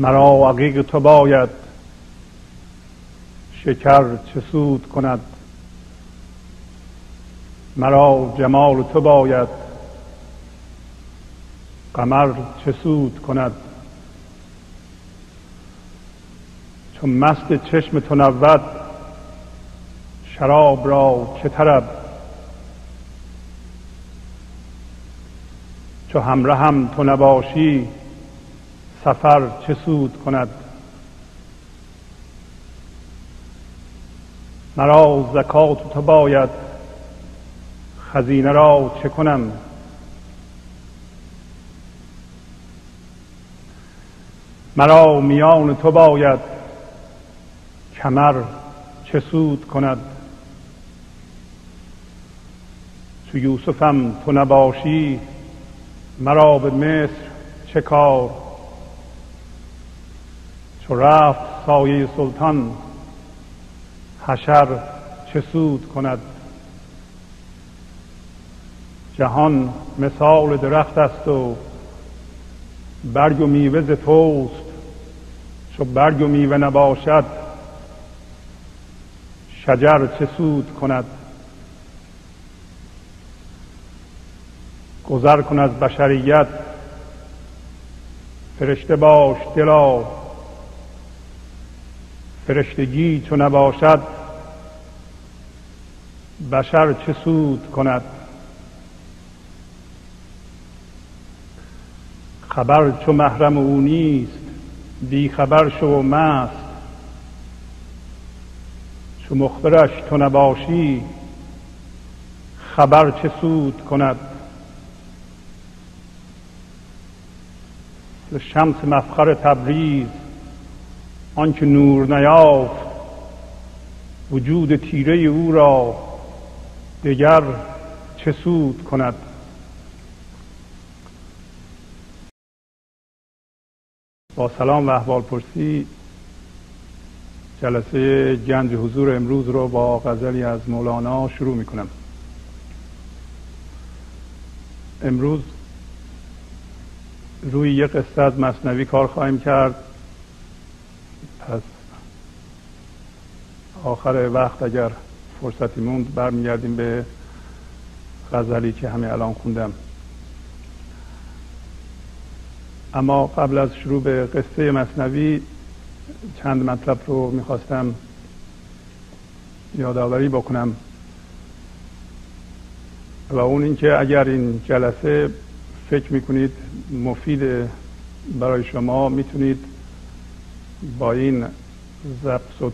مرا عقیق تو باید شکر چه سود کند. مرا جمال تو باید قمر چه سود کند. چون مست چشم تو نود شراب را چه طرب؟ چو همره هم تو نباشی سفر چه سود کند؟ مرا زکات تو باید خزینه را چه کنم؟ مرا میان تو باید کمر چه سود کند؟ چو یوسفم تو نباشی مرا به مصر چه کار؟ چو رفت سایه سلطان. حشر چه سود کند؟ جهان مثال درخت است و برگ و میوه ز توست. چو برگ و میوه نباشد شجر چه سود کند؟ گذر کن از بشریت فرشته باش دلا. فرشتگی چو نباشد بشر چه سود کند؟ خبر چو محرم او نیست بی خبر شو مست. چو مخبرش تو نباشی خبر چه سود کند؟ شمس مفخر تبریز آنکه نور نیافت. وجود تیره او را دگر چه سود کند؟ با سلام و احوال پرسی جلسه گنج حضور امروز رو با غزلی از مولانا شروع می کنم. امروز روی یک قصه از مصنوی کار خواهیم کرد. پس آخر وقت اگر فرصتی موند برمیگردیم به غزلی که همه الان خوندم. اما قبل از شروع به قصه مصنوی چند مطلب رو می‌خواستم یادآوری بکنم. و اون اینکه اگر این جلسه فکر می‌کنید مفید برای شما می‌تونید با این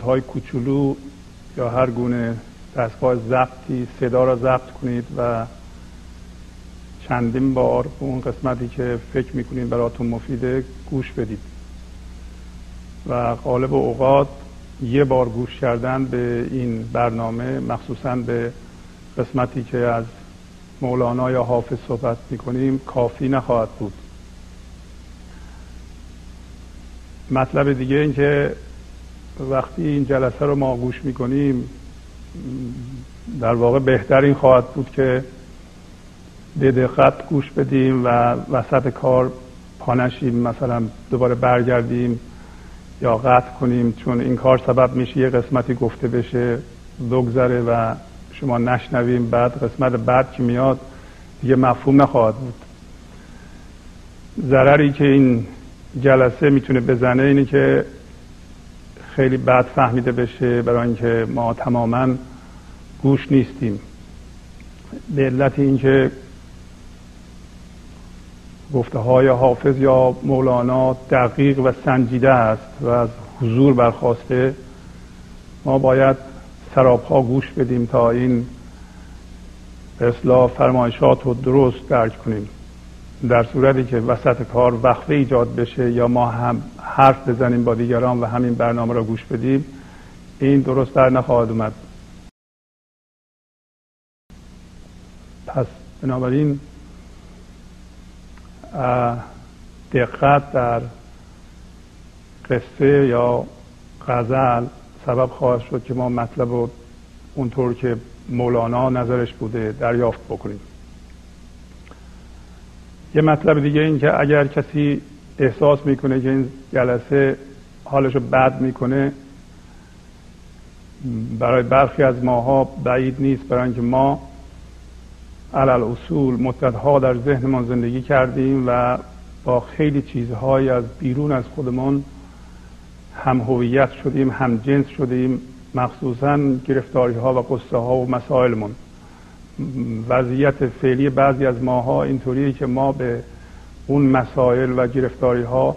های کوچولو یا هر گونه دستگاه ضبطی صدا را ضبط کنید و چندین بار اون قسمتی که فکر می‌کنید براتون مفیده گوش بدید. و غالب اوقات یه بار گوش کردن به این برنامه مخصوصا به قسمتی که از مولانا یا حافظ صحبت می‌کنیم کافی نخواهد بود. مطلب دیگه این که وقتی این جلسه رو ما گوش می‌کنیم در واقع بهترین خواهد بود که به دقت گوش بدیم و وسط کار پانشیم مثلا دوباره برگردیم یا قطع کنیم چون این کار سبب میشه یه قسمتی گفته بشه بگذره و شما نشنویم بعد قسمت بعد که میاد دیگه مفهوم نخواهد بود. ضرری که این جلسه می‌تونه بزنه اینه که خیلی بد فهمیده بشه برای اینکه ما تماما گوش نیستیم. به علت اینکه گفته های حافظ یا مولانا دقیق و سنجیده است و از حضور برخواسته ما باید ها گوش بدیم تا این اصلاح فرمایشات رو درست درک کنیم. در صورتی که وسط کار وقفه ایجاد بشه یا ما هم حرف بزنیم با دیگران و همین برنامه را گوش بدیم این درست در نخواهد اومد. پس بنابراین دقت در قصه یا غزل سبب خواهد شد که ما مطلب رو اونطور که مولانا نظرش بوده دریافت بکنیم. یه مطلب دیگه این که اگر کسی احساس می‌کنه که این جلسه حالش رو بد می‌کنه برای برخی از ماها بعید نیست. برای اینکه ما علل اصول مدتها در ذهنمان زندگی کردیم و با خیلی چیزهایی از بیرون از خودمان هم هویت شدیم هم جنس شدیم مخصوصا گرفتاری ها و قصه ها و مسائلمون وضعیت فعلی بعضی از ماها اینطوریه که ما به اون مسائل و گرفتاری ها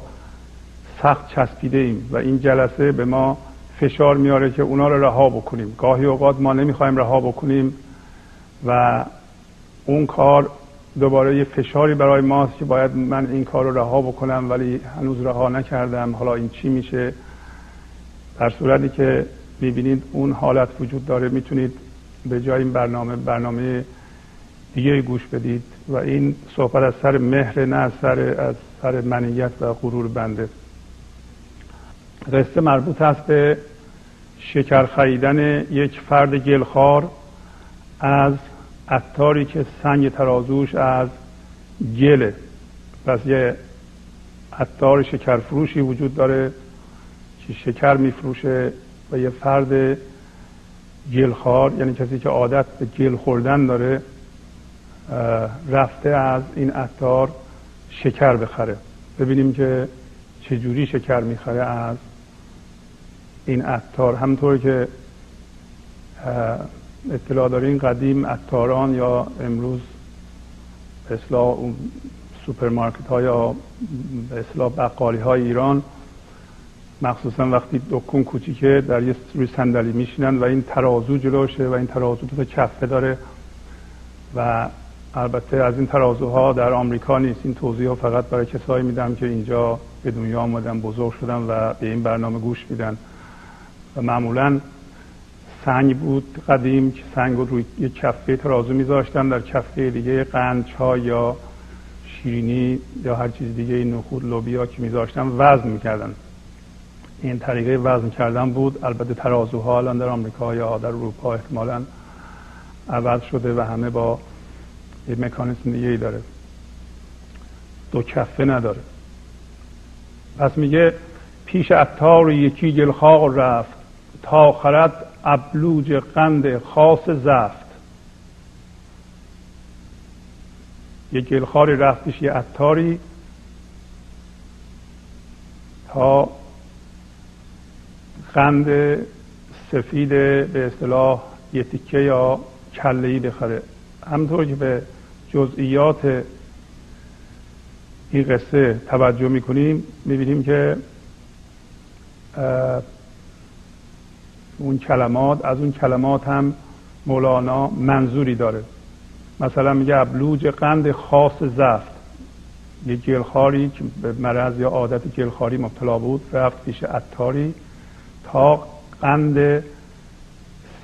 سخت چسبیده ایم و این جلسه به ما فشار میاره که اونا رو رها بکنیم. گاهی اوقات ما نمی‌خوایم رها بکنیم و اون کار دوباره یه فشاری برای ماست که باید من این کار رو رها بکنم ولی هنوز رها نکردم. حالا این چی میشه؟ در صورتی که می‌بینید اون حالت وجود داره. می‌تونید به جای این برنامه برنامه دیگه گوش بدید و این صحبت از سر مهر نه از سر از سر منیت و غرور بنده. قصه مربوط است به شکر خریدن یک فرد گلخار از اتاری که سنگ ترازوش از گله. پس یه اتار شکر فروشی وجود داره که شکر میفروشه و یه فرد گل‌خوار یعنی کسی که عادت به گل خوردن داره رفته از این عطار شکر بخره. ببینیم که چجوری شکر می‌خره از این عطار همینطور که اطلاع دارین قدیم عطاران یا امروز اصطلاح سوپرمارکت های یا اصطلاح بقالی های ایران مخصوصا وقتی دکون کوچیکه در یه روی صندلی میشینن و این ترازو جلوشه و این ترازو دو کفه داره. و البته از این ترازوها در آمریکا نیست. این توضیح ها فقط برای کسایی میدم که اینجا به دنیا آمدن بزرگ شدن و به این برنامه گوش میدن. و معمولا سنگ بود قدیم که سنگ رو روی یه کفه ترازو میذاشتن. در کفه دیگه قنچ یا شیرینی یا هر چیز دیگه نخود لوبیا که میذاشتن وزن می‌کردن. این طریقه وزن کردن بود. البته ترازوها الان در آمریکا یا در اروپا احتمالا عوض شده و همه با یه مکانیسم دیگه ای داره. دو کفه نداره. پس میگه پیش اتار یکی گلخاق رفت. تا خرد ابلوج قند خاص زفت. یه گلخاری رفتش یه اتاری تا قند سفید به اصطلاح یه تیکه یا کلهی بخره. همطور که به جزئیات این قصه توجه می‌کنیم می‌بینیم که اون کلمات از اون کلمات هم مولانا منظوری داره. مثلا میگه ابلوج قند خاص زفت. یه گلخاری که به مرض یا عادت گلخاری مبتلا بود رفت پیش اتاری تا قند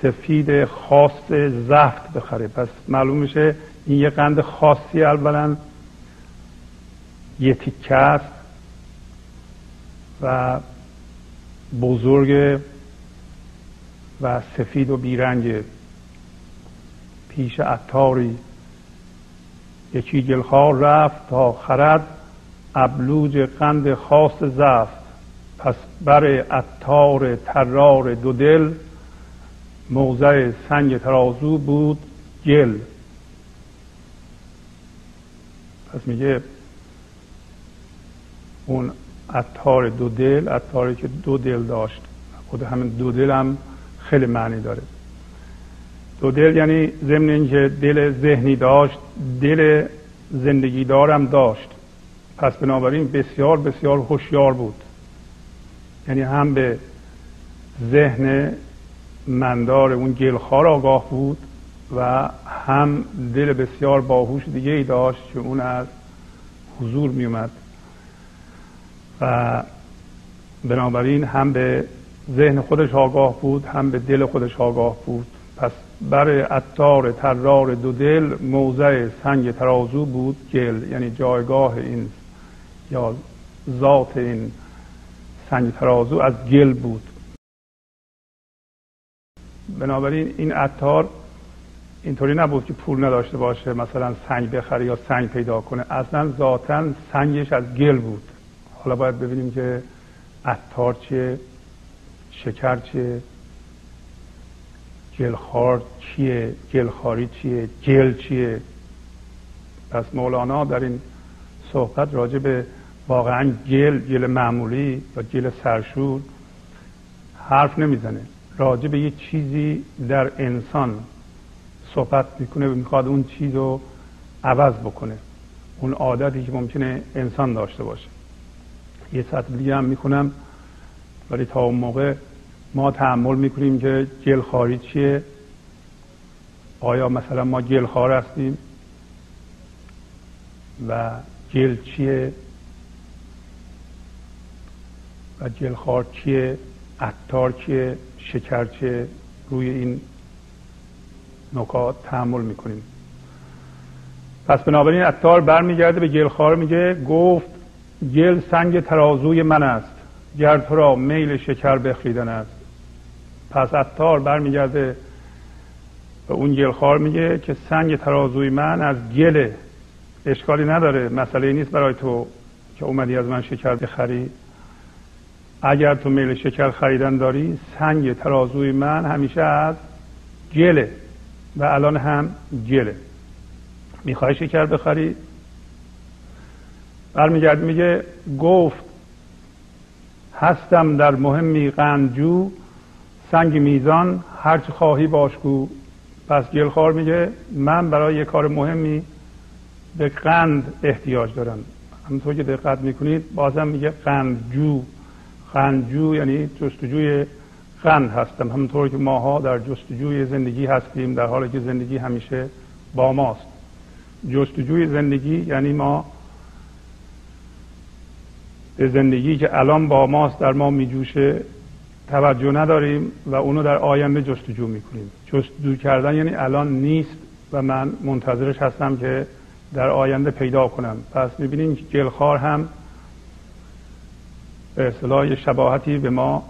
سفید خاص زفت بخره. پس معلوم میشه این یه قند خاصی اولا یه تیکه و بزرگ و سفید و بیرنگ پیش اتاری یکی گلخار رفت تا خرد ابلوج قند خاص زفت. پس بر اتار ترار دو دل موضع سنگ ترازو بود گل. پس میگه اون اتار دو دل اتاری که دو دل داشت خود همین دو دل هم خیلی معنی داره. دو دل یعنی ضمن اینکه دل ذهنی داشت دل زندگی دارم داشت. پس بنابراین بسیار بسیار هوشیار بود. یعنی هم به ذهن مندار اون گلخار آگاه بود و هم دل بسیار باهوش دیگه ای داشت که اون از حضور می اومد. و بنابراین هم به ذهن خودش آگاه بود هم به دل خودش آگاه بود. پس برای اتار ترار دو دل موضع سنگ ترازو بود گل یعنی جایگاه این یا ذات این سنگ ترازو از گل بود. بنابراین این عطار اینطوری نبود که پول نداشته باشه مثلا سنگ بخره یا سنگ پیدا کنه. اصلا ذاتا سنگش از گل بود. حالا باید ببینیم که اتار چیه شکر چیه گلخار چیه گلخاری چیه گل چیه. پس مولانا در این صحبت راجع به واقعا گل گل معمولی یا گل سرشور حرف نمی‌زنه. راجع به یه چیزی در انسان صحبت می‌کنه و می‌خواد اون چیز رو عوض بکنه. اون عادتی که ممکنه انسان داشته باشه. یه سطح دیگه هم می‌کنم ولی تا اون موقع ما تحمل می‌کنیم که گلخاری چیه؟ آیا مثلا ما گلخار هستیم و گل چیه؟ و گلخار چیه؟ عطار چیه؟ شکر چیه؟ روی این نکات تحمل می‌کنیم. پس بنابراین عطار برمیگرده به گلخار میگه گفت گل سنگ ترازوی من است. گر تو را میل شکر بخریدن است. پس عطار برمیگرده به اون گلخار میگه که سنگ ترازوی من از گله. اشکالی نداره. مسئله نیست برای تو که اومدی از من شکر بخری. اگر تو میل شکر خریدن داری سنگ ترازوی من همیشه از گله و الان هم گله می‌خوای شکر بخری؟ برمیگرد میگه گفت هستم در مهمی قندجو سنگ میزان هرچه خواهی باشگو پس گلخار میگه من برای یه کار مهمی به قند احتیاج دارم. همونطور که دقت می‌کنید بازم میگه قندجو. قندجو یعنی جستجوی قند هستم. همونطور که ماها در جستجوی زندگی هستیم در حالی که زندگی همیشه با ماست. جستجوی زندگی یعنی ما به زندگی که الان با ماست در ما میجوشه توجه نداریم و اونو در آینده جستجو می‌کنیم. جستجو کردن یعنی الان نیست و من منتظرش هستم که در آینده پیدا کنم. پس می‌بینیم که گلخار هم به اصطلاح شباهتی به ما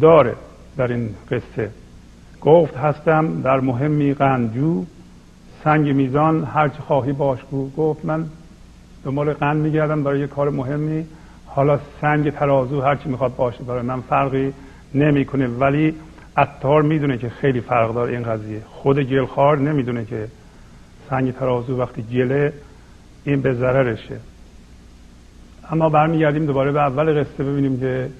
داره در این قصه. گفت هستم در مهمی قندجو سنگ میزان هرچی خواهی باش گفت من دنبال قند میگردم برای یه کار مهمی. حالا سنگ ترازو هرچی می‌خواد باشه برای من فرقی نمی‌کنه ولی عطار می‌دونه که خیلی فرق داره این قضیه. خود گلخار نمی‌دونه که سنگ ترازو وقتی گله این به ضررشه. اما برمیگردیم دوباره به اول قصه ببینیم که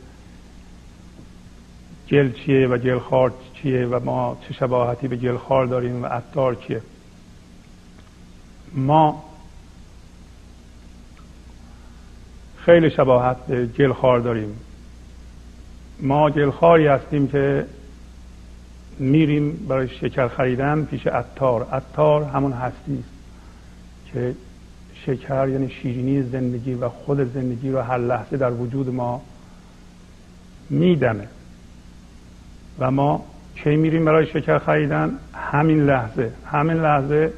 گل چیه و گلخار چیه و ما چه شباهتی به گلخار داریم و عطار چیه. ما خیلی شباهت به گلخار داریم. ما گلخاری هستیم که میریم برای شکر خریدن پیش اتار اتار همون هستی که شکر یعنی شیرینی زندگی و خود زندگی رو هر لحظه در وجود ما میدمه. و ما کی میریم برای شکر خریدن؟ همین لحظه. همین لحظه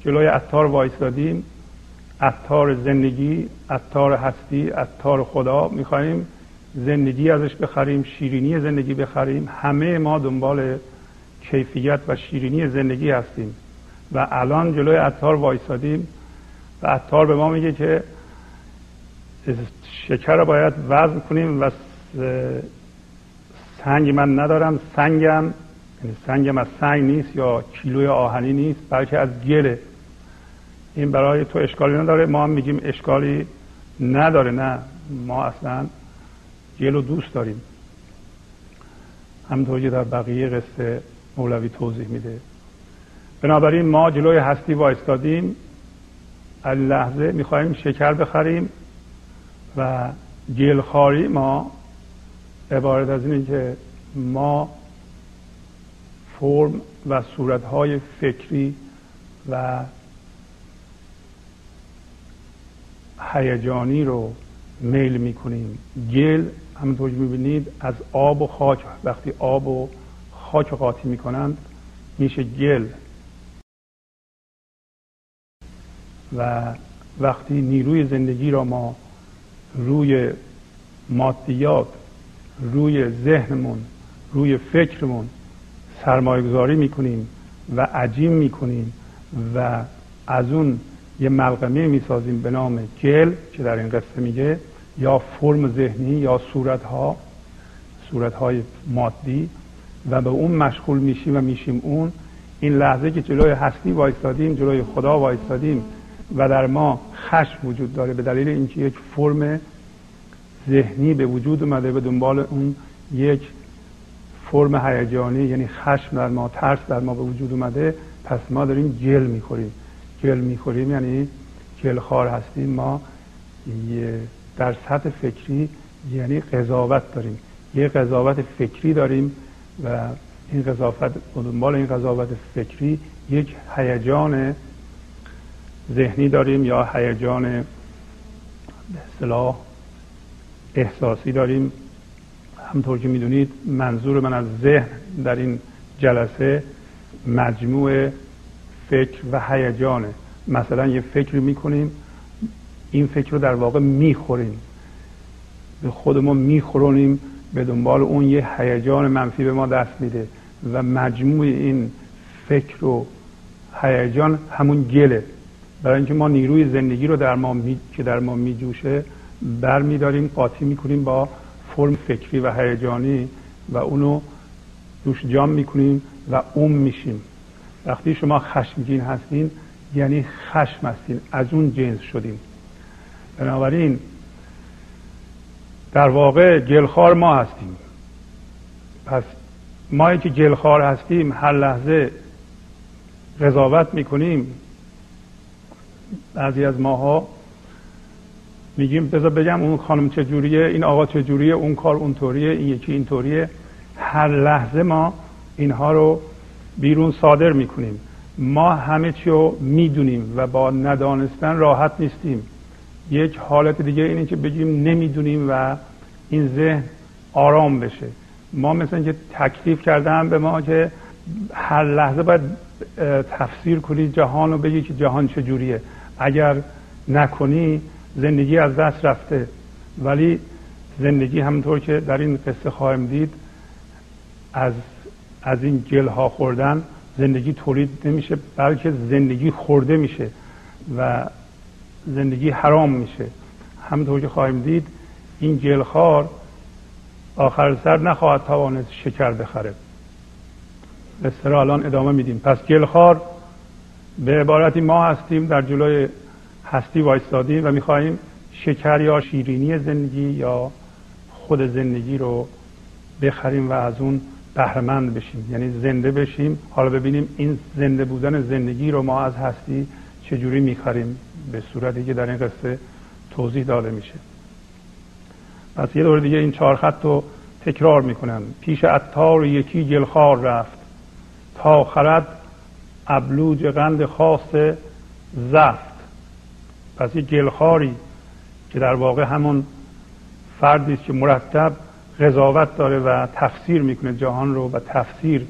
جلوی اتار وایستادیم. اتار زندگی اتار هستی اتار خدا می‌خواهیم زندگی ازش بخریم شیرینی زندگی بخریم. همه ما دنبال کیفیت و شیرینی زندگی هستیم. و الان جلوی اتار وایستادیم. و اتار به ما میگه که شکر رو باید وزن کنیم و سنگ من ندارم سنگم یعنی سنگم از سنگ نیست یا کیلوی آهنی نیست بلکه از گله. این برای تو اشکالی نداره ما هم میگیم اشکالی نداره نه. ما اصلا گل و دوست داریم. همطور که در بقیه قصه مولوی توضیح میده. بنابراین ما جلوی هستی وایستادیم. لحظه می‌خواهیم شکر بخریم و گلخاری ما عبارت از اینه که ما فرم و صورتهای فکری و هیجانی رو میل می‌کنیم. گل همونطور که می‌بینید از آب و خاک وقتی آب و خاک قاطی می‌کنند میشه گل و وقتی نیروی زندگی را ما روی مادیات روی ذهنمون روی فکرمون سرمایه گذاری می‌کنیم و عجیم می‌کنیم و از اون یه ملغمه می‌سازیم به نام گل که در این قصه میگه یا فرم ذهنی یا صورت ها صورت های مادی و به اون مشغول میشیم و میشیم اون. این لحظه که جلوی هستی وایستادیم جلوی خدا وایستادیم و در ما خشم وجود داره به دلیل اینکه یک فرم ذهنی به وجود اومده به دنبال اون یک فرم هیجانی یعنی خشم در ما ترس در ما به وجود اومده. پس ما داریم جل می‌خوریم. جل می‌خوریم یعنی خار هستیم. ما در سطح فکری یعنی قضاوت داریم. یه قضاوت فکری داریم و این قضاوت دنبال این قضاوت فکری یک هیجان ذهنی داریم یا هیجان به اصطلاح احساسی داریم؟ همطور که می‌دونید منظور من از ذهن در این جلسه مجموع فکر و هیجانه. مثلا یه فکر می‌کنیم این فکر رو در واقع می‌خوریم. به خودمون میخورونیم به دنبال اون یه هیجان منفی به ما دست میده و مجموع این فکر و هیجان همون گله. برای اینکه ما نیروی زندگی رو در ما می... که در ما میجوشه بر میداریم قاطی می‌کنیم با فرم فکری و هیجانی و اونو دوش جام می‌کنیم و اون میشیم. وقتی شما خشمگین هستین یعنی خشم هستین از اون جنس شدیم. بنابراین در واقع گلخار ما هستیم. پس ما که گلخار هستیم هر لحظه قضاوت می‌کنیم بعضی از ماها میگیم بذار بگم اون خانم چجوریه این آقا چجوریه اون کار اونطوریه این یکی اینطوریه هر لحظه ما اینها رو بیرون صادر می‌کنیم. ما همه چی رو می‌دونیم و با ندانستن راحت نیستیم. یک حالت دیگه اینه که بگیم نمی‌دونیم و این ذهن آرام بشه. ما مثل اینکه تکلیف کردن به ما که هر لحظه باید تفسیر کنی جهان رو بگی که جهان چجوریه اگر نکنی زندگی از دست رفته. ولی زندگی همونطور که در این قصه خواهیم دید از از این گل ها خوردن زندگی تولید نمیشه بلکه زندگی خورده میشه و زندگی حرام میشه. همونطور که خواهیم دید این گلخار آخر سر نخواهد توانست شکر بخره. استرا الان ادامه میدیم. پس گلخار به عبارتی ما هستیم در جلوی هستی وایستادیم و می‌خواهیم شکر یا شیرینی زندگی یا خود زندگی رو بخریم و از اون بهرمند بشیم. یعنی زنده بشیم. حالا ببینیم این زنده بودن زندگی رو ما از هستی چجوری می‌خریم. به صورتی که در این قصه توضیح داده میشه. پس یه دور دیگه این چهار خط رو تکرار می‌کنم. پیش اتار یکی گلخار رفت. تا خرد ابلوج قند خاص زفت. پس یه گلخاری که در واقع همون فردی است که مرتب قضاوت داره و تفسیر می‌کنه جهان رو و تفسیر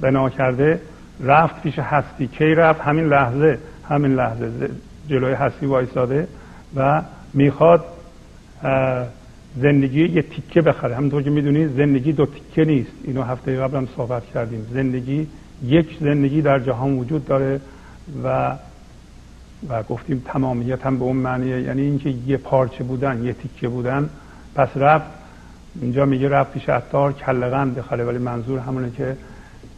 بنا کرده. رفت پیش هستی. کی رفت؟ همین لحظه همین لحظه. جلوی هستی وایساده و می‌خواد زندگی یه تیکه بخره. همونطور که می‌دونید زندگی دو تیکه نیست. اینو هفته قبل هم صحبت کردیم. زندگی یک زندگی در جهان وجود داره و و گفتیم تمامیت هم به اون معنیه. یعنی اینکه یه پارچه بودن یه تیکه بودن پس رفت. اینجا میگه رفت پیش اتار کلغند بخره ولی منظور همونه که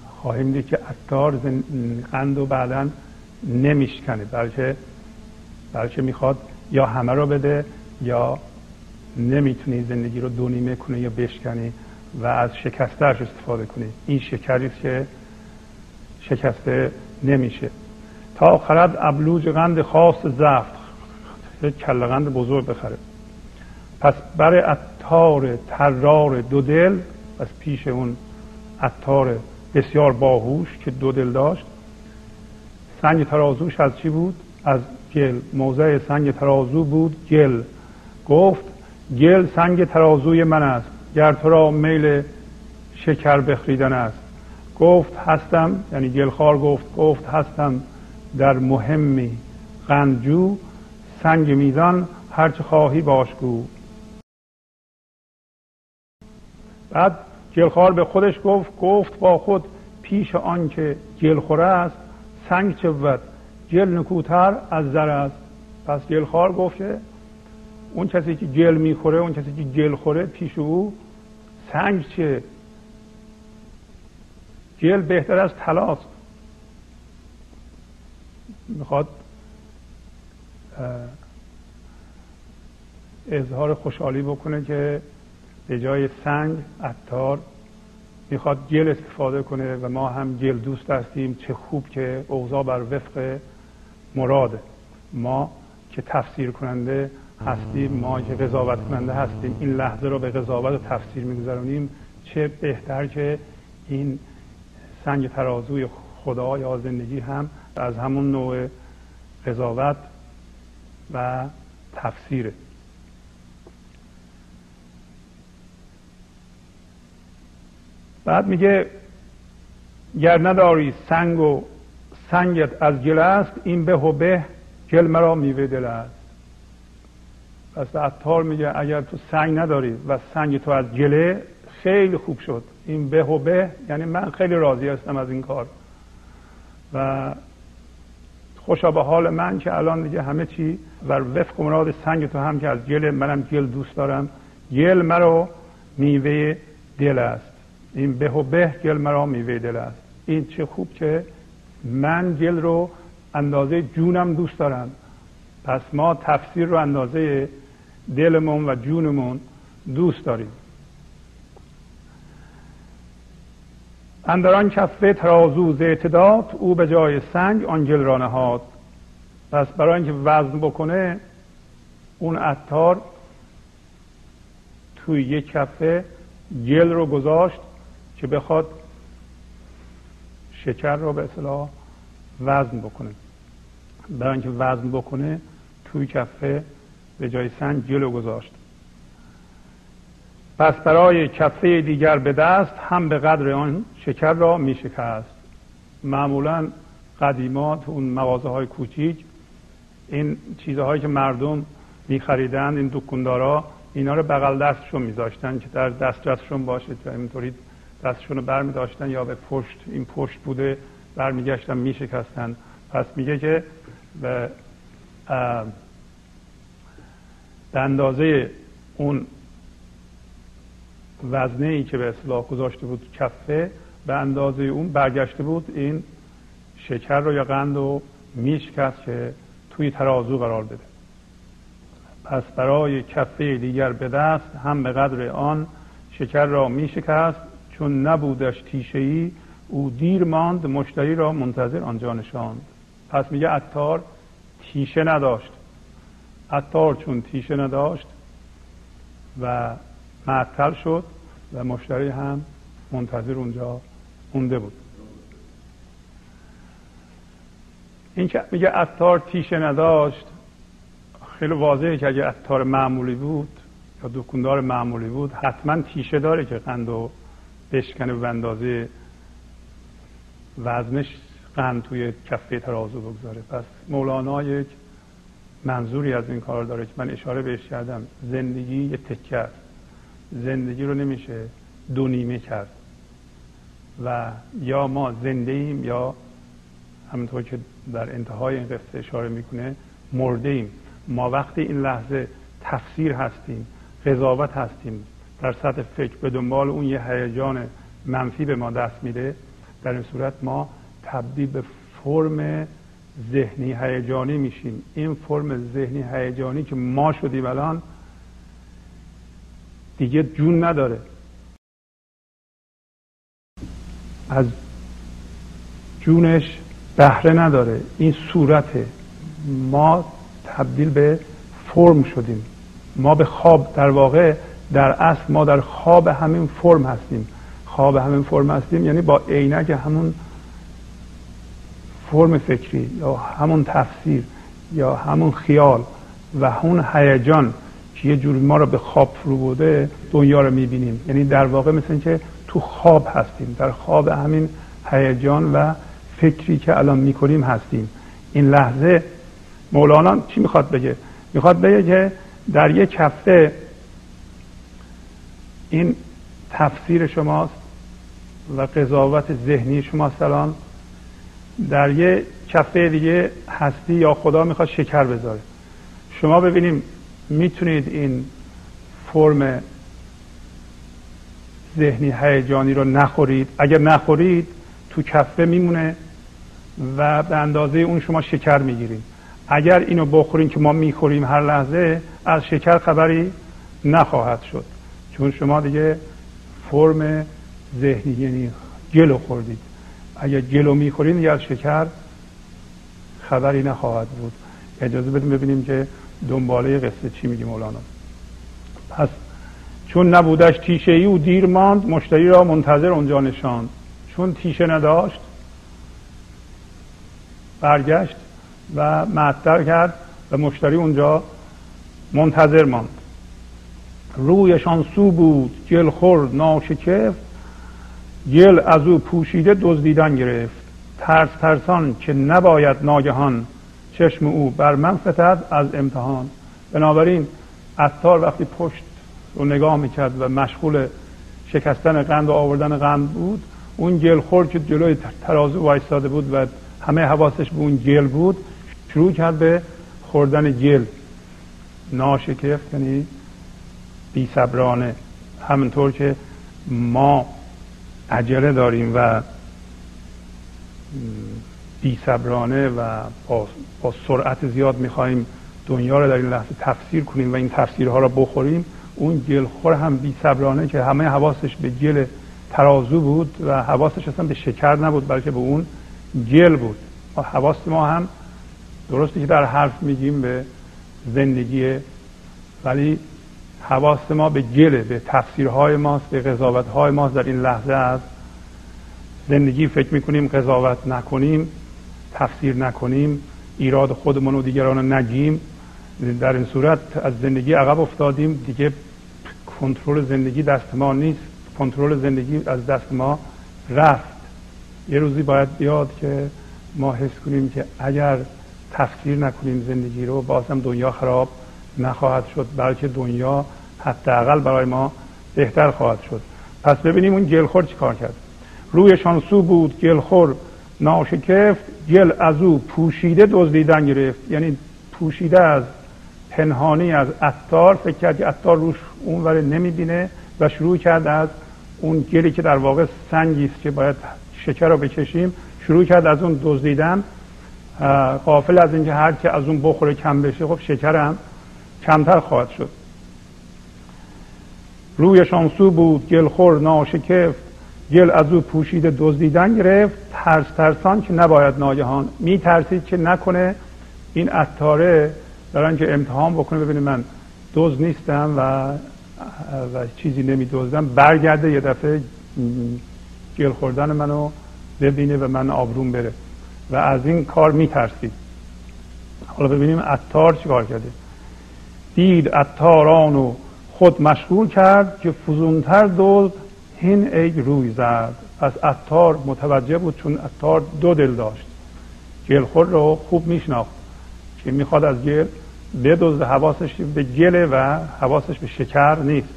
خواهیم دید که اتار قند و بعدا نمیشکنه. بلکه بلکه می‌خواد یا همه رو بده یا نمی‌تونی زندگی رو دو نیمه کنه یا بشکنی و از شکسترش استفاده کنی. این شکری که شکسته نمیشه. تا خرد ابلوج قند خاص زفت یک کلغند بزرگ بخره. پس برای اتار ترار دو دل از پیش اون اتار بسیار باهوش که دو دل داشت. سنگ ترازوش از چی بود؟ از گل. موضع سنگ ترازو بود گل. گفت گل سنگ ترازوی من است گر تو را میل شکر بخریدن است. گفت هستم یعنی گلخار گفت گفت هستم در مهمی قندجو سنگ میزان هرچه خواهی باشگو بعد گلخار به خودش گفت گفت با خود پیش آنکه گلخوره است سنگ چه بود گل نکوتر از زر است. پس گلخار گفت که اون کسی که گل می‌خوره اون کسی که گل خوره پیش او سنگ چه؟ گل بهتر از تلاست می‌خواد اظهار خوشحالی بکنه که به جای سنگ عطار می‌خواد گل استفاده کنه و ما هم گل دوست هستیم. چه خوب که اوضاع بر وفق مراده. ما که تفسیر کننده هستیم ما که قضاوت کننده هستیم این لحظه رو به قضاوت و تفسیر میگذارونیم چه بهتر که این سنگ ترازوی خدا یا زندگی هم از همون نوع قضاوت و تفسیره. بعد میگه گر نداری سنگ و سنگت از گل است این به و به گل مرا میوه دل است. پس عطار میگه اگر تو سنگ نداری و سنگ تو از گله خیلی خوب شد. این به و به یعنی من خیلی راضی هستم از این کار. و خوشا به حال من که الان دیگه همه چی و وفق مراد سنگ تو هم که از گل منم گل دوست دارم. گل مرا میوه دل است. این به و به گل مرا میوه دل است. این چه خوب که من گل رو اندازه جونم دوست دارم. پس ما تفسیر رو اندازه دلمون و جونمون دوست داریم. اندران کفه ترازو ز اعتداد او به جای سنگ آن گل را نهاد. پس برای اینکه وزن بکنه اون عطار توی یک کفه گل رو گذاشت که بخواد شکر رو به اصطلاح وزن بکنه. برای اینکه وزن بکنه توی کفه به جای سنگ جلو گذاشت. پس برای کفه دیگر به دست هم به قدر آن شکر را می شکست. معمولا قدیمات اون مغازه های کوچیک این چیزهایی که مردم می خریدن این دکوندارا اینا رو بغل دستشون میذاشتن که در دسترسشون باشه تا اینطوری دستشون رو بر داشتن یا به پشت این پشت بوده برمیگشتن میشکستن پس میگه که به اندازه اون وزنه ای که به اصلاح گذاشته بود کفه به اندازه اون برگشته بود این شکر رو یا قند رو میشکست که توی ترازو قرار بده. پس برای کفه دیگر به دست هم به قدر آن شکر را میشکست چون نبودش تیشه ای او دیر ماند مشتری را منتظر آنجا نشاند. پس میگه اتار تیشه نداشت. عطار چون تیشه نداشت و معطل شد و مشتری هم منتظر اونجا مونده بود. این که میگه عطار تیشه نداشت خیلی واضحه که اگه عطار معمولی بود یا دکوندار معمولی بود حتما تیشه داره که قند و بشکنه به اندازه وزنش قند توی کفه ترازو بگذاره. پس مولانا یک منظوری از این کار داره که من اشاره بهش کردم. زندگی یه تکه زندگی رو نمیشه دو نیمه کرد. و یا ما زنده ایم یا همونطور که در انتهای این قصه اشاره می‌کنه مرده ایم. ما وقتی این لحظه تفسیر هستیم قضاوت هستیم در سطح فکر به دنبال اون یه هیجان منفی به ما دست میده در این صورت ما تبدیل به فرم ذهنی هیجانی میشیم. این فرم ذهنی هیجانی که ما شدیم الان دیگه جون نداره. از جونش بهره نداره. این صورته. ما تبدیل به فرم شدیم. ما به خواب در واقع در اصل ما در خواب همین فرم هستیم. خواب همین فرم هستیم یعنی با عینک همون فرم فکری یا همون تفسیر یا همون خیال و همون هیجان که یه جور ما رو به خواب فرو بوده دنیا رو می‌بینیم. یعنی در واقع مثل که تو خواب هستیم در خواب همین هیجان و فکری که الان می‌کنیم هستیم. این لحظه مولانا چی می‌خواد بگه؟ می‌خواد بگه که در یک هفته این تفسیر شماست و قضاوت ذهنی شماست الان. در یه کفه دیگه هستی یا خدا می‌خواد شکر بذاره. شما ببینیم می‌تونید این فرم ذهنی هیجانی رو نخورید. اگر نخورید تو کفه میمونه و به اندازه اون شما شکر می‌گیرید. اگر اینو بخورین که ما می‌خوریم هر لحظه از شکر خبری نخواهد شد. چون شما دیگه فرم ذهنی یعنی گلو خوردید. اگر گلو می‌خورین یا از شکر خبری نخواهد بود. اجازه بدیم ببینیم که دنباله قصه چی میگه مولانا؟ پس چون نبودش تیشه ای و دیر ماند مشتری را منتظر اونجا نشاند. چون تیشه نداشت برگشت و معطر کرد و مشتری اونجا منتظر ماند. رویشان سو بود جل خورد ناشکفت گل از او پوشیده دزدیدن گرفت. ترس ترسان که نباید ناگهان چشم او بر من فتد از امتحان. بنابراین عطار وقتی پشت رو نگاه می‌کرد و مشغول شکستن قند و آوردن قند بود اون گل خورد که جلوی ترازو وایستاده بود و همه حواسش به اون گل بود شروع کرد به خوردن گل ناشکفت یعنی بی صبرانه. همونطور که ما عجله داریم و بی صبرانه و با, با سرعت زیاد می‌خواهیم دنیا رو در این لحظه تفسیر کنیم و این تفسیرها رو بخوریم. اون گلخور هم بی صبرانه که همه حواسش به گل ترازو بود و حواسش اصلا به شکر نبود بلکه به اون گل بود. و حواس ما هم درسته که در حرف میگیم به زندگی ولی حواس ما به گله به تفسیرهای ماست به قضاوتهای ماست. در این لحظه از زندگی فکر می‌کنیم قضاوت نکنیم. تفسیر نکنیم ایراد خودمون و دیگران نگیم. در این صورت از زندگی عقب افتادیم. دیگه کنترل زندگی دست ما نیست. کنترل زندگی از دست ما رفت. یه روزی باید بیاد که ما حس کنیم که اگر تفسیر نکنیم زندگی رو باز هم دنیا خراب نخواهد شد بلکه دنیا حداقل برای ما بهتر خواهد شد. پس ببینیم اون گلخور چی کار کرد. رویشان سو بود گلخور ناشکفت گل از او پوشیده دزدیدن گرفت. یعنی پوشیده از پنهانی از اتار فکر کرد که اتار روش اونور نمی‌بینه و شروع کرد از اون گلی که در واقع سنگی است که باید شکر رو بکشیم شروع کرد از اون دزدیدن. قافل از اینکه هر که از اون بخوره کم بشه خب شکرم کمتر خواهد شد. روی شانسو بود گلخور ناشکفت. گل از او پوشیده دزدیدن گرفت ترس ترسان که نباید ناگهان می ترسید که نکنه. این اتاره دارن که امتحان بکنه ببینه من دوز نیستم و و چیزی نمی دوزدم برگرده یه دفعه گل خوردن منو ببینه و من آبروم بره. و از این کار می ترسید حالا ببینیم اتار چی کرده. دید اتاران خود مشغول کرد که فزونتر دوز هین ای روی زد. پس اتار متوجه بود چون اتار دو دل داشت. گلخور رو خوب میشناخت. که می‌خواد از گل بدوزه حواسش به گله و حواسش به شکر نیست.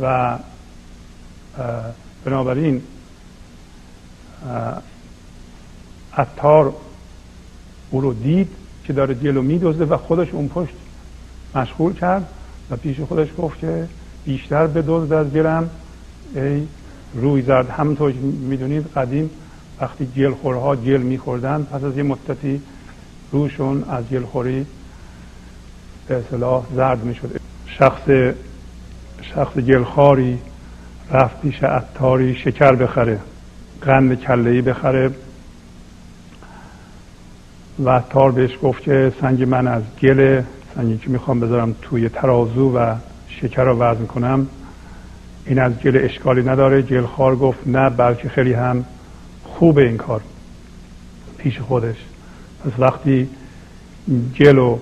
و بنابراین اتار او رو دید که داره گل رو و خودش اون پشت مشغول کرد و پیش خودش گفت که بیشتر بدزد از گلم. ای روی زرد همونطور که می‌دونید قدیم وقتی گلخورها گل میخوردن پس از یه مدتی روشون از گلخوری به اصطلاح زرد می‌شد. شخص شخص گلخاری رفت پیش عطاری شکر بخره قند کلهی بخره و عطار بهش گفت که سنگ من از گل سنگی که می‌خوام بذارم توی ترازو و شکر رو وزن کنم. این از گل اشکالی نداره. گلخوار گفت نه بلکه خیلی هم خوبه این کار. پیش خودش. پس وقتی گل و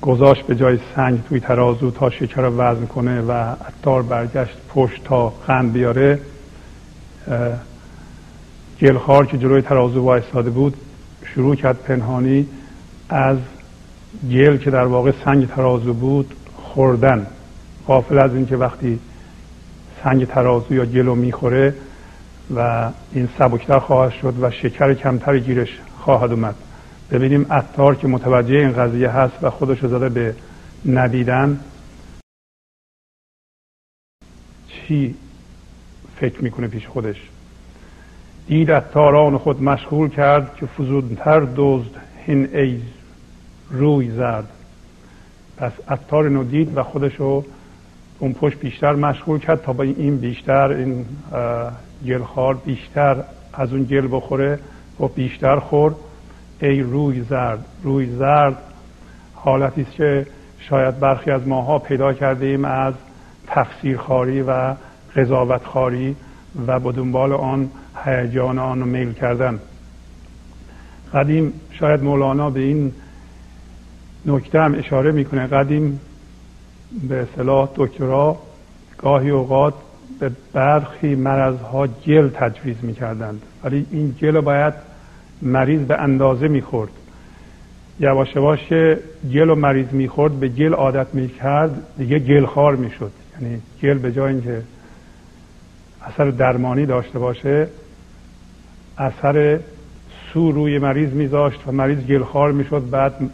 گذاشت به جای سنگ توی ترازو تا شکر رو وزن کنه و اتار برگشت پشت تا قند بیاره گلخوار که جلوی ترازو وایستاده بود شروع کرد پنهانی از گل که در واقع سنگ ترازو بود خوردن. قافل از اینکه وقتی سنگ ترازو یا گلو می‌خوره و این سبکتر خواهد شد و شکر کمتر گیرش خواهد اومد. ببینیم اتار که متوجه این قضیه هست و خودش زده به ندیدن چی فکر می‌کنه پیش خودش. دید تاران خود مشغول کرد که فزونتر دزد هین ای روی زد. پس اتار اینو دید و خودش رو اون پشت بیشتر مشغول کرد تا با این بیشتر این گلخار بیشتر از اون گل بخوره و بیشتر خور ای روی زرد روی زرد حالتی است که شاید برخی از ماها پیدا کرده ایم از تفسیر خاری و قضاوت خاری و به دنبال آن هیجان آن رو میل کردن. قدیم شاید مولانا به این نکته هم اشاره می‌کنه. قدیم به اصطلاح دکترا گاهی اوقات به برخی مرضها گل تجویز می‌کردند. ولی این گل باید مریض به اندازه می‌خورد. یواش یواش گل و مریض می‌خورد به گل عادت می‌کرد دیگه گلخوار می‌شد. یعنی گل به جای اینکه اثر درمانی داشته باشه اثر سو روی مریض میذاشت و مریض گلخوار می‌شد بعد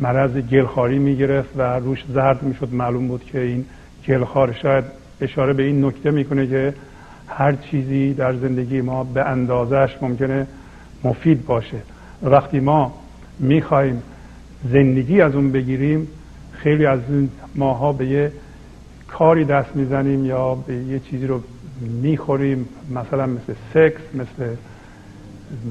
مرض گلخاری می‌گرفت و روش زرد می‌شد. معلوم بود که این گلخار شاید اشاره به این نکته می‌کنه که هر چیزی در زندگی ما به اندازش ممکنه مفید باشه. وقتی ما می‌خوایم زندگی از اون بگیریم خیلی از ماها به یه کاری دست می‌زنیم یا به یه چیزی رو می‌خوریم مثلا مثل سکس مثل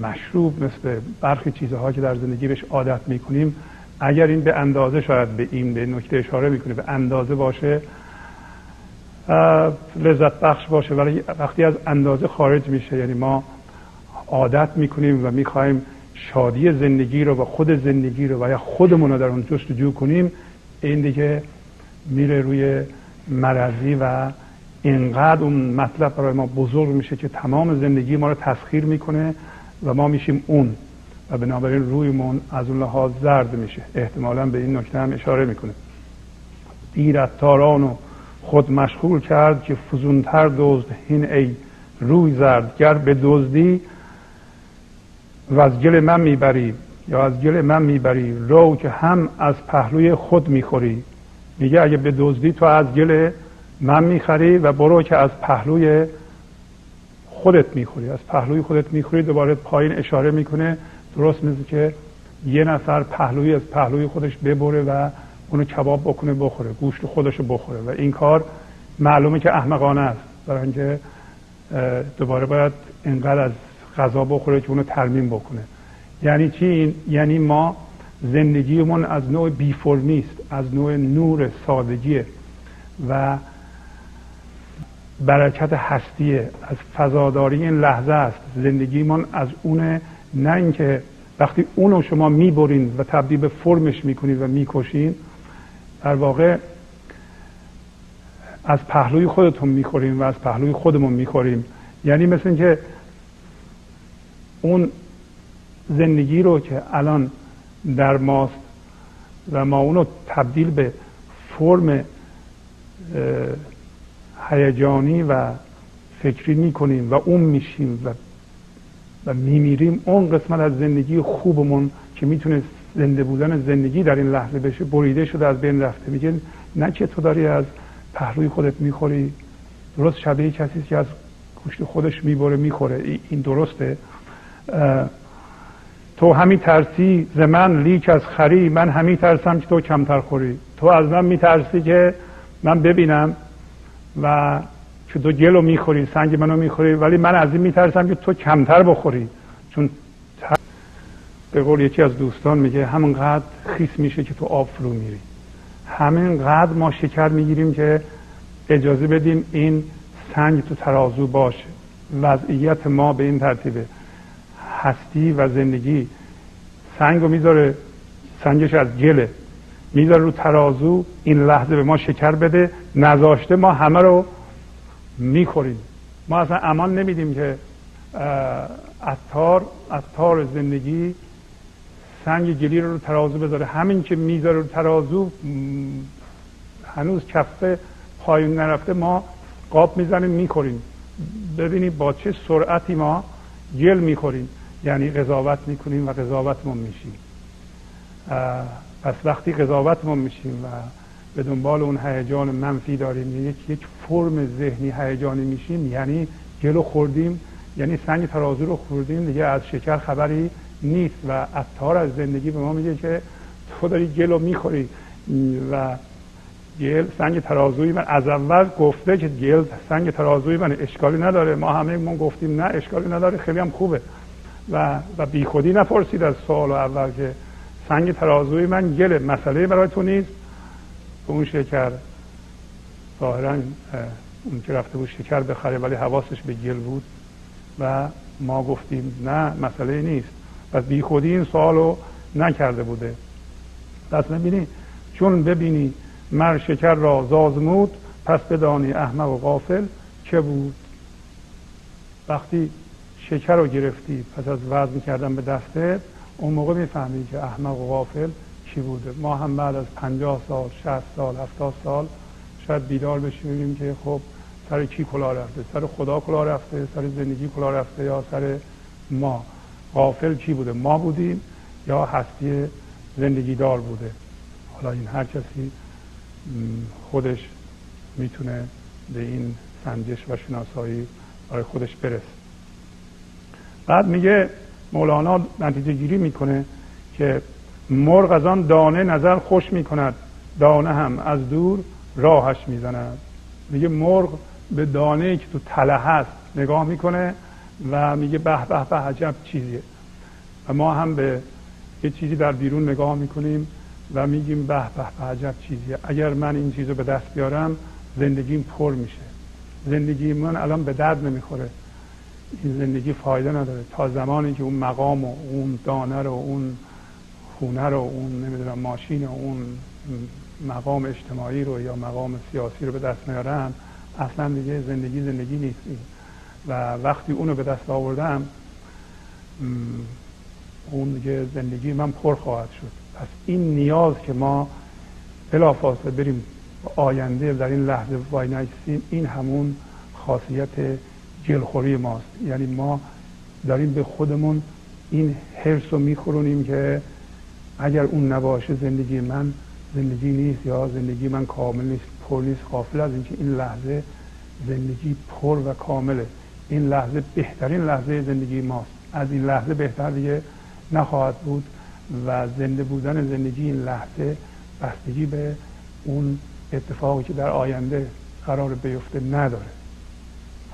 مشروب مثل برخی چیزها که در زندگی بهش عادت می‌کنیم. اگر این به اندازه شاید به این به نکته اشاره می‌کنه به اندازه باشه لذت بخش باشه ولی وقتی از اندازه خارج میشه یعنی ما عادت می‌کنیم و می‌خوایم شادی زندگی رو و خود زندگی رو و یا خودمون رو در اون جستجو کنیم این دیگه میره روی مرضی و اینقدر اون مطلب برای ما بزرگ میشه که تمام زندگی ما رو تسخیر می‌کنه و ما میشیم اون. و بنابراین رویمون از اون لحاظ زرد میشه. احتمالا به این نکته هم اشاره می‌کنه. دیرت تاران و خود مشغول کرد که فزونتر دزد. هین ای روی زرد گر به دزدی و از گل من می‌بری یا از گل من می‌بری. رو که هم از پهلوی خود می‌خوری. میگه اگه به دزدی تو از گل من می‌خری و برو که از پهلوی خودت می‌خوری. از پهلوی خودت می‌خوری. دوباره پایین اشاره می‌کنه درست مثل که یه نفر پهلوی از پهلوی خودش ببره و اونو کباب بکنه بخوره گوشت خودش بخوره و این کار معلومه که احمقانه است. برای اینکه دوباره باید اینقدر از غذا بخوره که اونو ترمیم بکنه. یعنی چی؟ یعنی ما زندگیمون از نوع بیفرمی است از نوع نور سادگیه و برکت هستیه. از فضاداری این لحظه است. زندگیمون از اونه نه اینکه وقتی اونو شما می‌برین و تبدیل به فرمش می‌کنید و می‌کشین در واقع از پهلوی خودتون می‌خوریم و از پهلوی خودمون می‌خوریم. یعنی مثل اینکه اون زندگی رو که الان در ماست و ما اونو تبدیل به فرم هیجانی و فکری می‌کنیم و اون میشیم و و میمیریم اون قسمت از زندگی خوبمون که می‌تونه زنده بودن زندگی در این لحظه بشه بریده شده از بین رفته. میگه نه که تو داری از پهلوی خودت می‌خوری درست شبیه کسی که از گوشت خودش می‌بره می‌خوره. این درسته. تو همی ترسی ز من لیک از خری من همی ترسم که تو کمتر خوری. تو از من میترسی که من ببینم و که تو گلو می‌خوری سنگ منو می‌خوری ولی من از این میترسم که تو کمتر بخوری. چون به قول یکی از دوستان میگه همونقدر خیس میشه که تو آب فرو میری. همینقدر ما شکر می‌گیریم که اجازه بدیم این سنگ تو ترازو باشه. وضعیت ما به این ترتیبه. هستی و زندگی سنگ رو می‌ذاره سنگش از گله. می‌ذاره رو ترازو این لحظه به ما شکر بده. نذاشته ما همه رو می‌خوریم. ما اصلا امان نمیدیم که اتار اتار زندگی سنگ گلی رو ترازو بذاره. همین که می‌ذاره رو ترازو هنوز کفه پایون نرفته ما قاب می‌زنیم می‌خوریم. ببینید با چه سرعتی ما گل می‌خوریم. یعنی قضاوت می‌کنیم و قضاوتمون میشیم. پس وقتی قضاوت ما میشیم و به دنبال اون هیجان منفی داریم. یک یک فرم ذهنی هیجانی میشیم. یعنی گلو خوردیم. یعنی سنگ ترازو رو خوردیم. دیگه از شکر خبری نیست و عطار از زندگی به ما میگه که تو داری گلو می‌خوری. و گل سنگ ترازوی من از اول گفته که گل سنگ ترازوی من اشکالی نداره. ما همه ما گفتیم نه اشکالی نداره. خیلی هم خوبه. و و بیخودی نپرسید از سوال اول که سنگ ترازوی من گله مسئله برای تو نیست. به اون شکر ظاهرا اون که رفته بود شکر بخره ولی حواسش به گل بود و ما گفتیم نه مسئله نیست. پس بی خودی این سوال رو نکرده بوده. پس می‌بینی چون ببینی مر شکر را زازمود پس بدانی احمق و غافل چه بود؟ وقتی شکر رو گرفتی پس از وزن کردن به دسته اون موقع می‌فهمی که احمق و غافل کی بوده؟ ما هم بعد از پنجاه سال شهست سال هفتاد سال شاید بیدار بشیم که خب سر کی کلا رفته؟ سر خدا کلا رفته؟ سر زندگی کلا رفته یا سر ما؟ غافل کی بوده؟ ما بودیم یا هستی زندگی دار بوده؟ حالا این هر کسی خودش می‌تونه به این سنجش و شناسایی برای خودش برسه. بعد میگه مولانا نتیجه گیری می‌کنه که مرغ از آن دانه نظر خوش می‌کند دانه هم از دور راهش می‌زند میگه مرغ به دانه که تو تله هست نگاه می‌کنه و میگه به به به عجب چیزیه. و ما هم به یه چیزی در بیرون نگاه می‌کنیم و میگیم به به به عجب چیزیه. اگر من این چیزو به دست بیارم زندگیم پر میشه. زندگی من الان به درد نمی‌خوره. این زندگی فایده نداره. تا زمانی که اون مقام و اون دانه رو اون خونه رو اون نمی‌دونم ماشین و اون مقام اجتماعی رو یا مقام سیاسی رو به دست نیارم اصلا دیگه زندگی زندگی نیست و وقتی اونو به دست آوردم اون دیگه زندگی من پر خواهد شد. پس این نیاز که ما بلافاصله بریم آینده در این لحظه وای نایستیم این همون خاصیت جلخوری ماست. یعنی ما داریم به خودمون این حرس رو میخورونیم که اگر اون نباشه زندگی من زندگی نیست یا زندگی من کامل نیست پر نیست قافل از اینکه این لحظه زندگی پر و کامله. این لحظه بهترین لحظه زندگی ماست. از این لحظه بهتر دیگه نخواهد بود و زنده بودن زندگی این لحظه بستگی به اون اتفاقی که در آینده قرار بیفته نداره.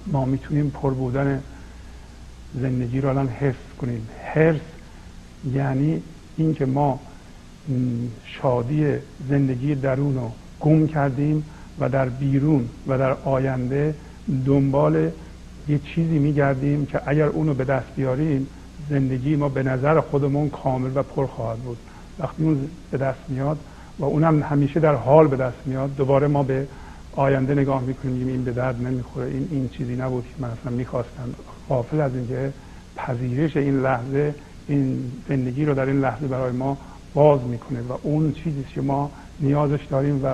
ما می‌تونیم پر بودن زندگی رو الان حفظ کنیم. حفظ یعنی اینکه ما شادی زندگی درون رو گم کردیم و در بیرون و در آینده دنبال یه چیزی میگردیم که اگر اونو به دست بیاریم زندگی ما به نظر خودمون کامل و پر خواهد بود. وقتی اون به دست میاد و اونم همیشه در حال به دست میاد دوباره ما به آینده نگاه می‌کنیم این به درد نمی‌خوره این این چیزی نبود که من اصلا می‌خواستم. غافل از اینکه پذیرش این لحظه این زندگی رو در این لحظه برای ما باز می‌کنه و اون چیزی که ما نیازش داریم و,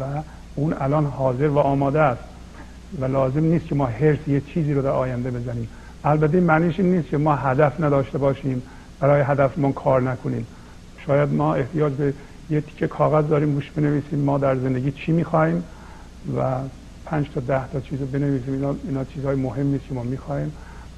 و اون الان حاضر و آماده است. و لازم نیست که ما هرس یه چیزی رو در آینده بزنیم. البته معنیش این نیست که ما هدف نداشته باشیم برای هدفمون کار نکنیم. شاید ما احتیاج به یه تیکه کاغذ داریم روش بنویسیم ما در زندگی چی می‌خوایم و پنج تا ده تا چیز رو بنویسیم. اینا, اینا چیزهای مهمی که ما می‌خوایم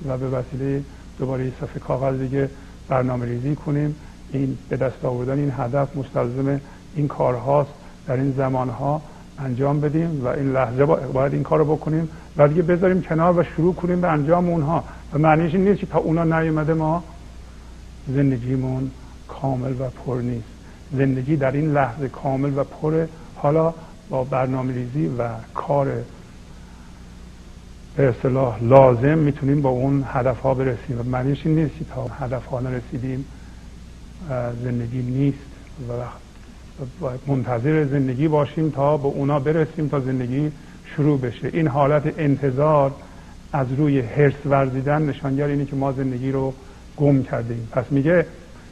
و به وسیله دوباره یه صفحه کاغذ دیگه برنامه ریزی کنیم. این به دست آوردن این هدف مستلزم این کارهاست. در این زمانها انجام بدیم و این لحظه باید این کار بکنیم و دیگه بذاریم کنار و شروع کنیم به انجام اونها. و معنیش این نیست که تا اونا نیومده ما زندگیمون کامل و پر نیست. زندگی در این لحظه کامل و پر حالا با برنامه ریزی و کار به اصطلاح لازم می‌تونیم با اون هدف ها برسیم. و معنیش این نیست تا هدف ها نرسیدیم زندگی نیست و منتظر زندگی باشیم تا به اونا برسیم تا زندگی شروع بشه. این حالت انتظار از روی حرس ورزیدن نشانگر اینه که ما زندگی رو گم کردیم پس میگه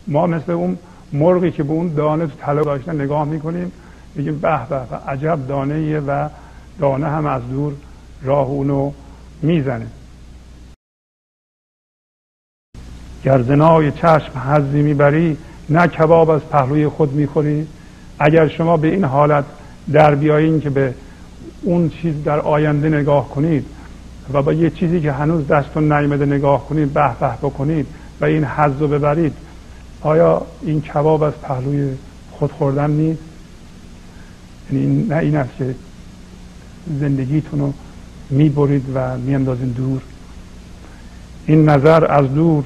ما مثل اون مرغی که به اون دانه تو طلا داشتن نگاه می‌کنیم میگیم به به عجب دانه و دانه هم از دور راه اونو می‌زنه. گرزنای چشم حزی می‌بری نه کباب از پهلوی خود می‌خورید اگر شما به این حالت در بیایین که به اون چیز در آینده نگاه کنید و با یه چیزی که هنوز دستون نیامده نگاه کنید به به بکنید و این حظ رو ببرید آیا این کباب از پهلوی خود خوردن نیست؟ یعنی نه این است که زندگیتون رو می‌برید و میاندازین دور. این نظر از دور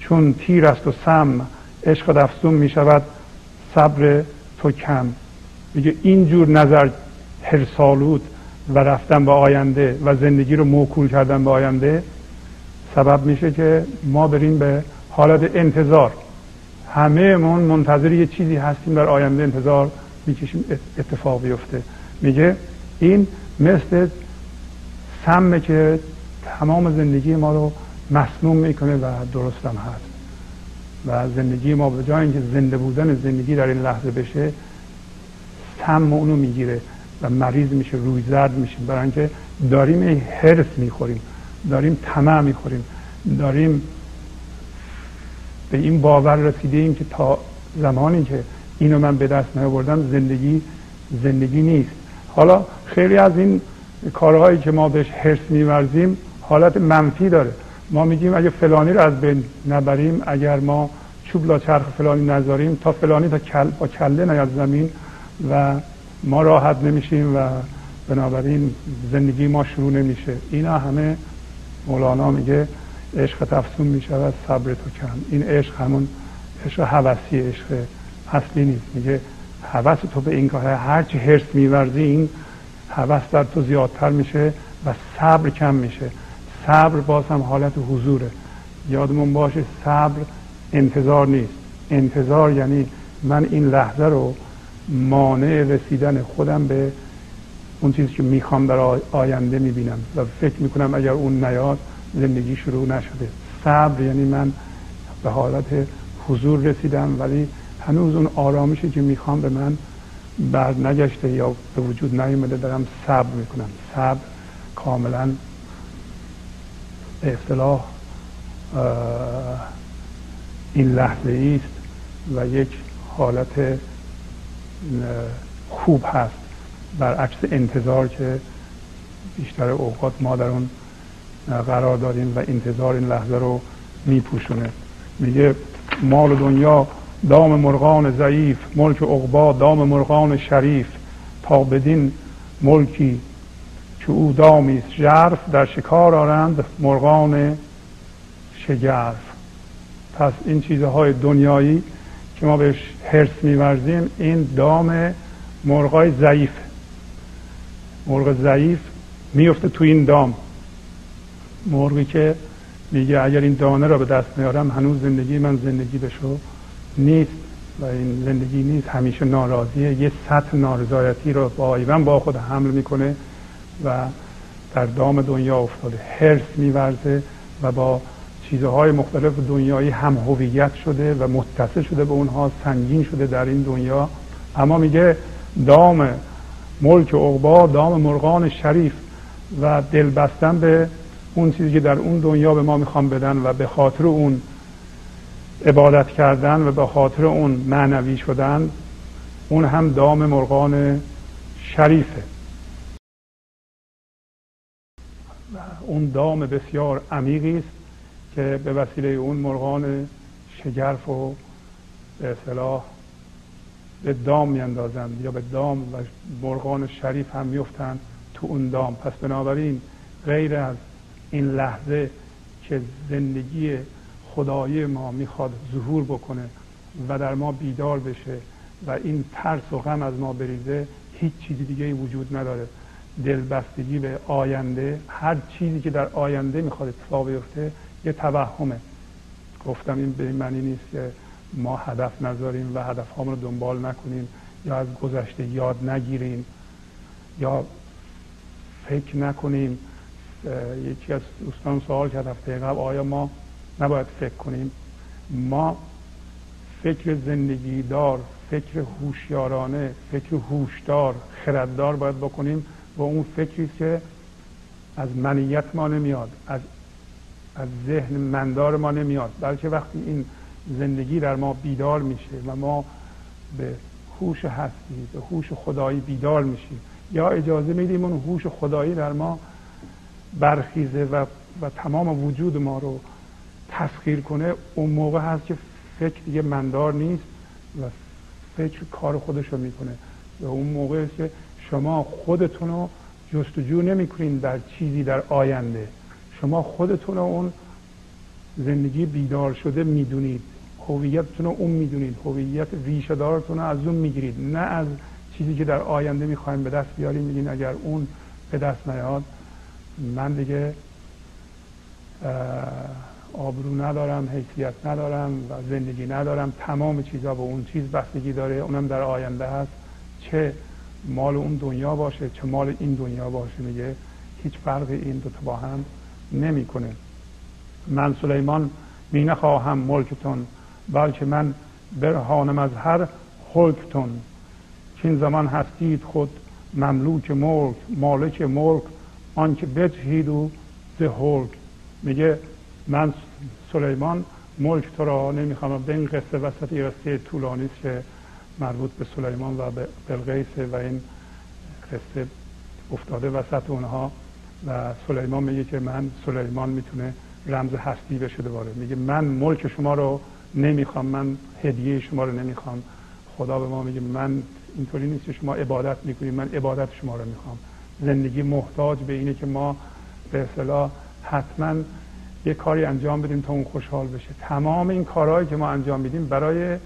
چون تیر است و سم عشق افزون می شود صبر تو کم. میگه اینجور نظر هرسالود و رفتن به آینده و زندگی رو موکول کردن به آینده سبب میشه که ما بریم به حالت انتظار. همه من منتظر یه چیزی هستیم در آینده انتظار می‌کشیم اتفاق بیفته. میگه این مثل سمه که تمام زندگی ما رو مسموم می‌کنه و درست هم هست. و زندگی ما به جای اینکه زنده بودن زندگی در این لحظه بشه سم اونو می‌گیره و مریض میشه روی زرد میشیم. برای اینکه داریم این حرس می‌خوریم داریم طمع می‌خوریم داریم به این باور رسیده ایم که تا زمانی که اینو من به دست نیاوردم زندگی زندگی نیست. حالا خیلی از این کارهایی که ما بهش حرس میورزیم حالت منفی داره. ما میگیم اگه فلانی رو از بین نبریم اگر ما چوب لا چرخ فلانی نذاریم تا فلانی تا کل با کله نیاد زمین و ما راحت نمیشیم و بنابراین زندگی ما شروع نمیشه. اینا همه مولانا میگه عشق تفسون میشه و صبر تو کم. این عشق همون عشق حوثی عشق اصلی نیست. میگه حوث تو به این کار هرچی حرس میورزی این حوث در تو زیادتر میشه و صبر کم میشه. صبر باز هم حالت حضوره. یادمون باشه صبر انتظار نیست. انتظار یعنی من این لحظه رو مانع رسیدن خودم به اون چیزی که می‌خوام در آینده می‌بینم و فکر می‌کنم اگر اون نیاد زندگی شروع نشده. صبر یعنی من به حالت حضور رسیدم ولی هنوز اون آرامشی که می‌خوام به من بر نگشته یا به وجود نیومده دارم صبر می‌کنم. صبر کاملا اصطلاح این لحظه است و یک حالت خوب هست. برعکس انتظار که بیشتر اوقات ما در اون قرار داریم و انتظار این لحظه رو میپوشونه. میگه مال دنیا دام مرغان ضعیف ملک عقبا دام مرغان شریف. تا بدین ملکی که او دامی ژرف در شکار آرند مرغان شگرف. پس این چیزهای دنیایی که ما بهش حرس میورزیم این دام مرغای ضعیف. مرغ ضعیف میفته تو این دام. مرغی که میگه اگر این دانه را به دست نیارم هنوز زندگی من زندگی بشو. نیست و این زندگی نیست. همیشه ناراضیه یه سطح نارضایتی رو با ایوان با خود حمل می‌کنه و در دام دنیا افتاده. حرس میورزه و با چیزهای مختلف دنیایی هم هویت شده و متصل شده به اونها سنگین شده در این دنیا. اما میگه دام ملک عقبا دام مرغان شریف و دل بستن به اون چیزی که در اون دنیا به ما می‌خوام بدن و به خاطر اون عبادت کردن و به خاطر اون معنوی شدن اون هم دام مرغان شریفه. اون دام بسیار عمیقی است که به وسیله اون مرغان شگرف و به اصطلاح به دام میاندازند یا به دام و مرغان شریف هم میفتند تو اون دام. پس بنابراین غیر از این لحظه که زندگی خدایی ما می‌خواد ظهور بکنه و در ما بیدار بشه و این ترس و غم از ما بریزه هیچ چیزی دیگه وجود نداره. دلبستگی به آینده هر چیزی که در آینده می‌خواد اتفاق بیفته یه توهمه. گفتم این به این معنی نیست که ما هدف نذاریم و هدف رو دنبال نکنیم یا از گذشته یاد نگیریم یا فکر نکنیم. یکی از دوستان سوال کرد هفته قبل آیا ما نباید فکر کنیم. ما فکر زندگی دار فکر هوشیارانه فکر هوشدار خرددار باید بکنیم و اون فکری که از منیت ما نمیاد از از ذهن مندار ما نمیاد. بلکه وقتی این زندگی در ما بیدار میشه و ما به هوش هستی به هوش خدایی بیدار میشیم یا اجازه میدیم اون هوش خدایی در ما برخیزه و, و تمام وجود ما رو تسخیر کنه اون موقع هست که فکر دیگه مندار نیست و فکر کار خودش رو می‌کنه. و اون موقع است که شما خودتون رو جستجو نمی‌کنین در چیزی در آینده. شما خودتون اون زندگی بیدار شده می‌دونید. هویتتون رو اون می‌دونید. هویت ریشه دارتون رو از اون می‌گیرید. نه از چیزی که در آینده می‌خوایم به دست بیاریم میگین اگر اون به دست نیاد من دیگه آبرو ندارم حیثیت ندارم و زندگی ندارم. تمام چیزها به اون چیز بستگی داره. اونم در آینده هست. چه مال اون دنیا باشه چه مال این دنیا باشه میگه. هیچ فرقی این دو با هم نمی‌کنه. من سلیمان می نخواهم ملکتون بلکه من برهانم از هر حکتون چین زمان هستید خود مملوک ملک مالک ملک آنکه بجهید و زه میگه من سلیمان ملک تو را نمی‌خوام به این قصه وسط یه قصه طولانی که مربوط به سلیمان و به بلقیس و این قصه افتاده وسط اونها. و سلیمان میگه که من سلیمان می‌تونه رمز هستی بشه دوباره میگه من ملک شما رو نمی‌خوام من هدیه شما رو نمی‌خوام. خدا به ما میگه من اینطوری نیست شما عبادت می‌کنید من عبادت شما رو می‌خوام. زندگی محتاج به اینه که ما به اصطلاح حتما یه کاری انجام بدیم تا اون خوشحال بشه. تمام این کارهایی که ما انجام میدیم برای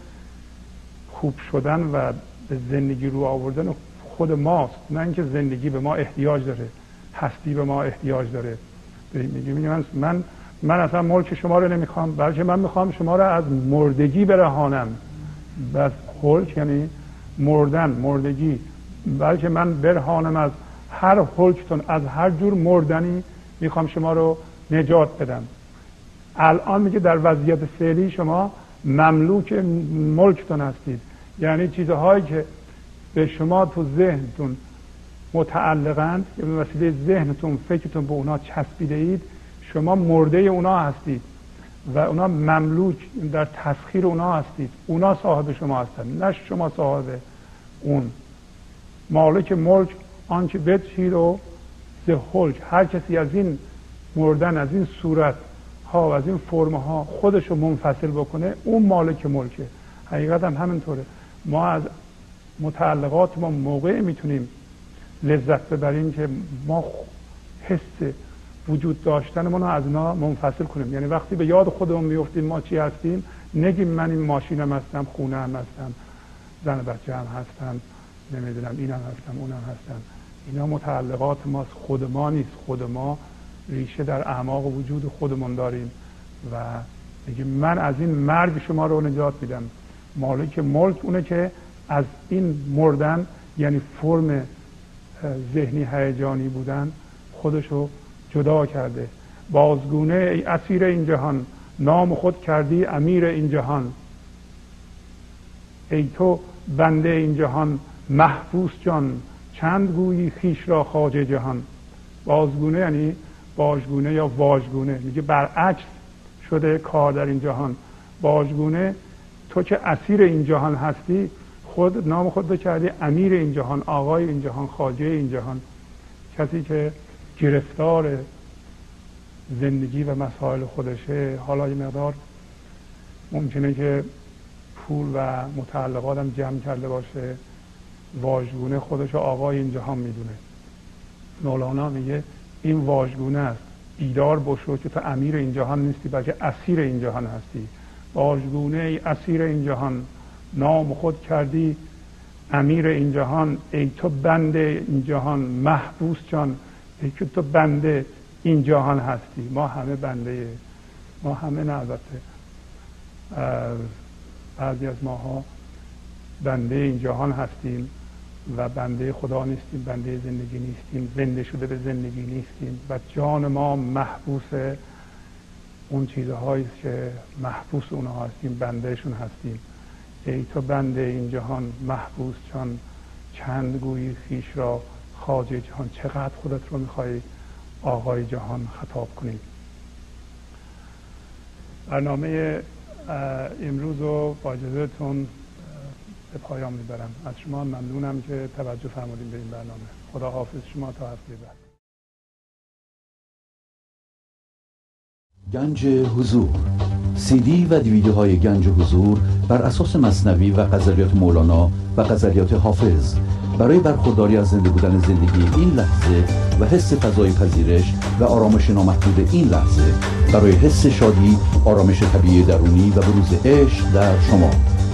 خوب شدن و به زندگی رو آوردن خود ماست. نه اینکه زندگی به ما احتیاج داره هستی به ما احتیاج داره. میگیم. من من من اصلا ملک شما رو نمی‌خوام بلکه من می‌خوام شما رو از مردگی برهانم. بس خلک یعنی مردن مردگی. بلکه من برهانم از هر حلکتون از هر جور مردنی می‌خوام شما رو نجات بدم. الان میگه در وضعیت فعلی شما مملوک ملکتون هستید. یعنی چیزهایی که به شما تو ذهنتون متعلقند که به وسیله ذهنتون فکرتون به اونا چسبیده اید شما مرده اونا هستید و اونا مملوک در تسخیر اونا هستید. اونا صاحب شما هستند نه شما صاحب اون. مالک ملک آنچه بچید و زهلج هر کسی از این مردن از این صورت ها و از این فرم ها خودش رو منفصل بکنه اون مالک ملکه حقیقت هم همینطوره. ما از متعلقات ما موقع می‌تونیم لذت ببریم که ما حس وجود داشتن رو از اینا منفصل کنیم. یعنی وقتی به یاد خودمون میفتیم ما چی هستیم نگیم من این ماشینم هستم خونه هم هستم زن بچه هم هستم نمی‌دونم اینم هستم اونم هستم. اینا متعلقات ماست. خود ما نیست. خود ما ریشه در اعماق وجود خودمون داریم و میگه من از این مرگ شما رو نجات میدم. مالک ملک اونه که از این مردن یعنی فرم ذهنی هیجانی بودن خودشو جدا کرده. بازگونه ای اسیر این جهان نام خود کردی امیر این جهان. ای تو بنده این جهان محفوظ جان چند گویی خیش را خاجه جهان. بازگونه یعنی باجگونه یا واژگونه؟ میگه برعکس شده کار در این جهان. باجگونه تو که اسیر این جهان هستی؟ خود نام خود رو کردی امیر این جهان آقای این جهان خاجه این جهان. کسی که گرفتار زندگی و مسائل خودشه حالا یه مقدار ممکنه که پول و متعلقاتم جمع کرده باشه. واژگونه خودش آقای این جهان می‌دونه. مولانا میگه این واژگونه است. بیدار بشو که تو امیر این جهان نیستی بلکه اسیر این جهان هستی. واژگونه ای اسیر این جهان. نام خود کردی امیر این جهان. ای تو بنده این جهان. محبوس جان. ای که تو بنده این جهان هستی. ما همه بنده ما همه نه البته. بعضی از ماها بنده این جهان هستیم. و بنده خدا نیستیم بنده زندگی نیستیم زنده شده به زندگی نیستیم و جان ما محبوس اون چیزهایی که محبوس اونها هستیم بندهشون هستیم. ای تو بنده این جهان محبوس جان چند گویی خیش را خاجه جهان چقدر خودت رو می‌خوای آقای جهان خطاب کنید برنامه امروز رو با اجازهتون به پایان می‌برم. از شما ممنونم که توجه فرمودیم به این برنامه. خدا حافظ شما تا هفته بعد. گنج حضور. سی دی و دیویدیوهای گنج حضور بر اساس مصنوی و قذریات مولانا و قذریات حافظ. برای برخورداری از زنده بودن زندگی این لحظه و حس فضای پذیرش و آرامش نامحدود این لحظه برای حس شادی آرامش طبیعی درونی و بروز عشق در شما.